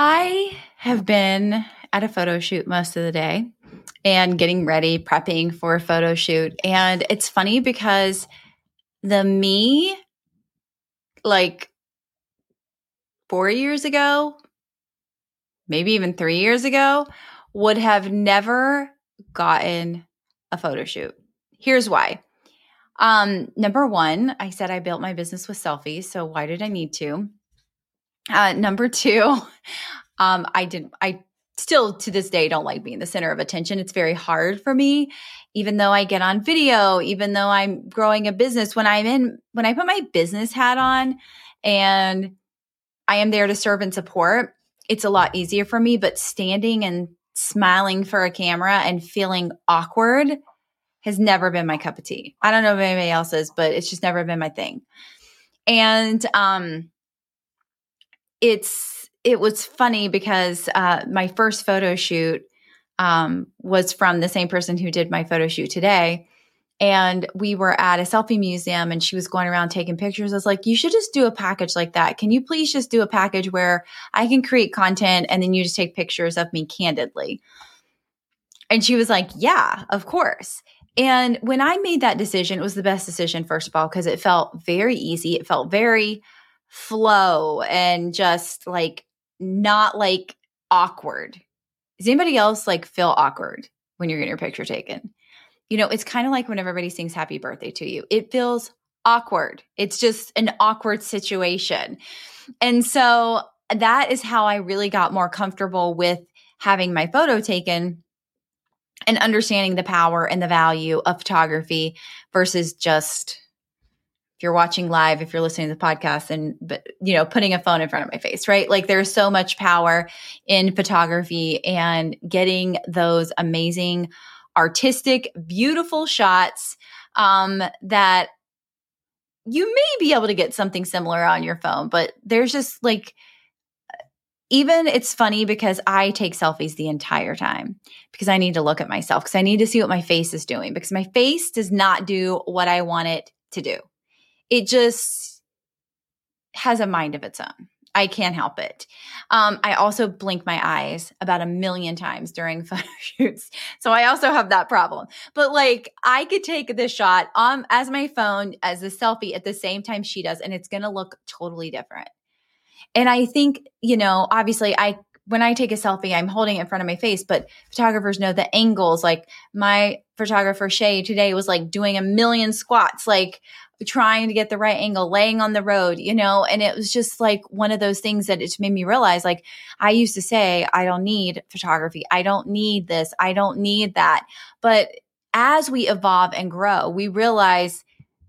I have been at a photo shoot most of the day and getting ready, prepping for a photo shoot. And it's funny because the me, like four years ago, maybe even three years ago, would have never gotten a photo shoot. Here's why. Um, number one, I said I built my business with selfies. So why did I need to? Uh, number two, um, I did I still to this day don't like being the center of attention. It's very hard for me, even though I get on video, even though I'm growing a business. When I'm in, when I put my business hat on and I am there to serve and support, it's a lot easier for me. But standing and smiling for a camera and feeling awkward has never been my cup of tea. I don't know if anybody else else's, but it's just never been my thing. And um it's it was funny because uh, my first photo shoot um, was from the same person who did my photo shoot today. And we were at a selfie museum and she was going around taking pictures. I was like, you should just do a package like that. Can you please just do a package where I can create content and then you just take pictures of me candidly? And she was like, yeah, of course. And when I made that decision, it was the best decision, first of all, because it felt very easy. It felt very flow and just like not like awkward. Does anybody else like feel awkward when you're getting your picture taken? You know, it's kind of like when everybody sings happy birthday to you. It feels awkward. It's just an awkward situation. And so that is how I really got more comfortable with having my photo taken and understanding the power and the value of photography versus just if you're watching live, if you're listening to the podcast and, but, you know, putting a phone in front of my face, right? Like there's so much power in photography and getting those amazing, artistic, beautiful shots um, that you may be able to get something similar on your phone, but there's just like, even it's funny because I take selfies the entire time because I need to look at myself because I need to see what my face is doing because my face does not do what I want it to do it just has a mind of its own. I can't help it. Um, I also blink my eyes about a million times during photo shoots. So I also have that problem. But like I could take this shot on as my phone as a selfie at the same time she does, and it's gonna look totally different. And I think, you know, obviously I when I take a selfie, I'm holding it in front of my face, but photographers know the angles. Like my photographer Shay today was like doing a million squats, like trying to get the right angle, laying on the road, you know, and it was just like one of those things that it made me realize like I used to say, I don't need photography. I don't need this. I don't need that. But as we evolve and grow, we realize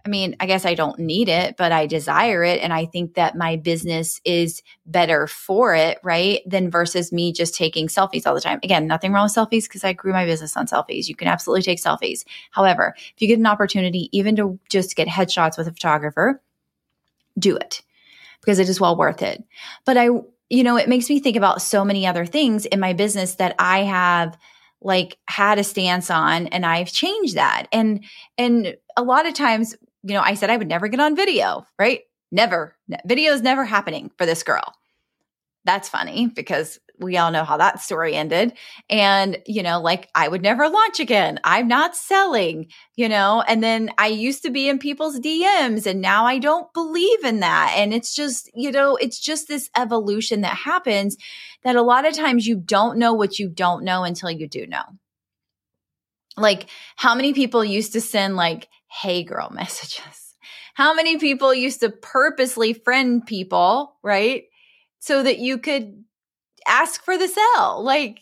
I mean, I guess I don't need it, but I desire it. And I think that my business is better for it, right? Than versus me just taking selfies all the time. Again, nothing wrong with selfies because I grew my business on selfies. You can absolutely take selfies. However, if you get an opportunity even to just get headshots with a photographer, do it because it is well worth it. But I, you know, it makes me think about so many other things in my business that I have like had a stance on and I've changed that. And and a lot of times you know, I said I would never get on video, right? Never. Video is never happening for this girl. That's funny because we all know how that story ended. And, you know, like I would never launch again. I'm not selling, you know, and then I used to be in people's DMs and now I don't believe in that. And it's just, you know, it's just this evolution that happens that a lot of times you don't know what you don't know until you do know. Like, how many people used to send like, hey girl messages. How many people used to purposely friend people, right? So that you could ask for the sell. Like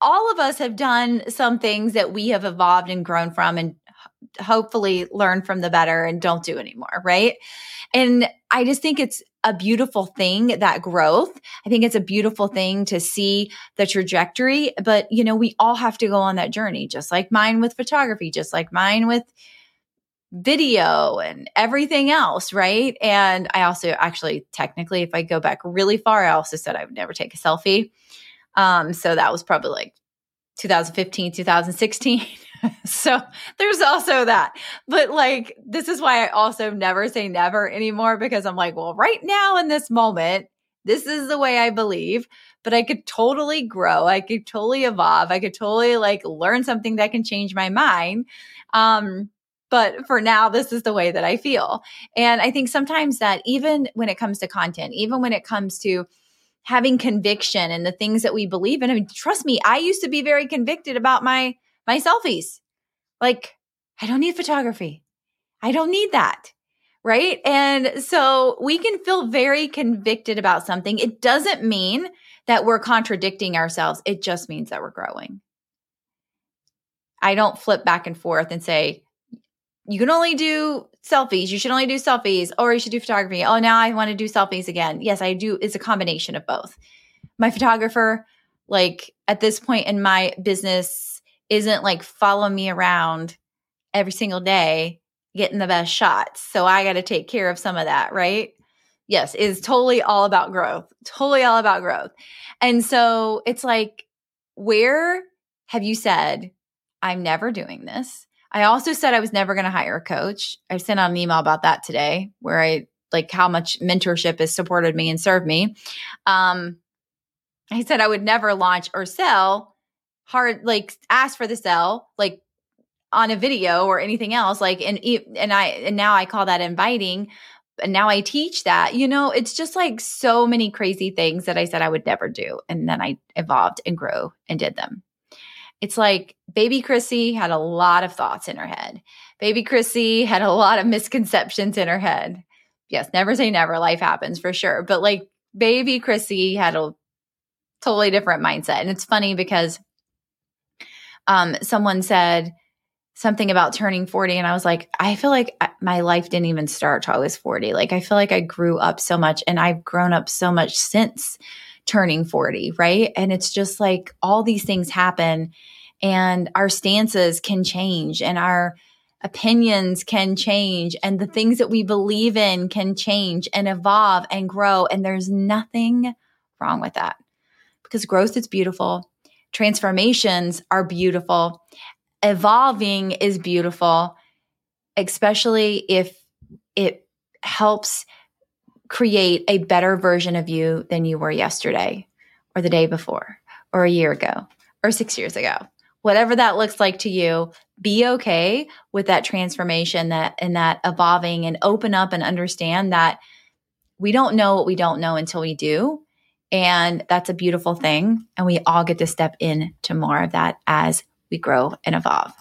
all of us have done some things that we have evolved and grown from and hopefully learn from the better and don't do anymore, right? And I just think it's a beautiful thing that growth. I think it's a beautiful thing to see the trajectory, but you know, we all have to go on that journey, just like mine with photography, just like mine with video and everything else, right? And I also actually, technically, if I go back really far, I also said I would never take a selfie. Um, so that was probably like 2015, 2016. so there's also that. But like, this is why I also never say never anymore because I'm like, well, right now in this moment, This is the way I believe, but I could totally grow. I could totally evolve. I could totally like learn something that can change my mind. Um, but for now, this is the way that I feel. And I think sometimes that even when it comes to content, even when it comes to having conviction and the things that we believe in, I mean, trust me, I used to be very convicted about my my selfies. Like, I don't need photography. I don't need that. Right. And so we can feel very convicted about something. It doesn't mean that we're contradicting ourselves, it just means that we're growing. I don't flip back and forth and say, you can only do selfies. You should only do selfies, or you should do photography. Oh, now I want to do selfies again. Yes, I do. It's a combination of both. My photographer, like at this point in my business, isn't like following me around every single day getting the best shots. So I got to take care of some of that, right? Yes, is totally all about growth. Totally all about growth. And so it's like, where have you said, I'm never doing this? I also said I was never going to hire a coach. I sent out an email about that today where I like how much mentorship has supported me and served me. Um, I said I would never launch or sell hard, like ask for the sell, like on a video or anything else like and and I and now I call that inviting and now I teach that. You know, it's just like so many crazy things that I said I would never do and then I evolved and grew and did them. It's like baby Chrissy had a lot of thoughts in her head. Baby Chrissy had a lot of misconceptions in her head. Yes, never say never, life happens for sure, but like baby Chrissy had a totally different mindset. And it's funny because um someone said something about turning 40 and I was like, I feel like my life didn't even start till I was 40. Like I feel like I grew up so much and I've grown up so much since turning 40, right? And it's just like all these things happen and our stances can change and our opinions can change and the things that we believe in can change and evolve and grow and there's nothing wrong with that. Because growth is beautiful. Transformations are beautiful evolving is beautiful, especially if it helps create a better version of you than you were yesterday or the day before or a year ago or six years ago. Whatever that looks like to you, be okay with that transformation that and that evolving and open up and understand that we don't know what we don't know until we do. And that's a beautiful thing. And we all get to step into more of that as we grow and evolve.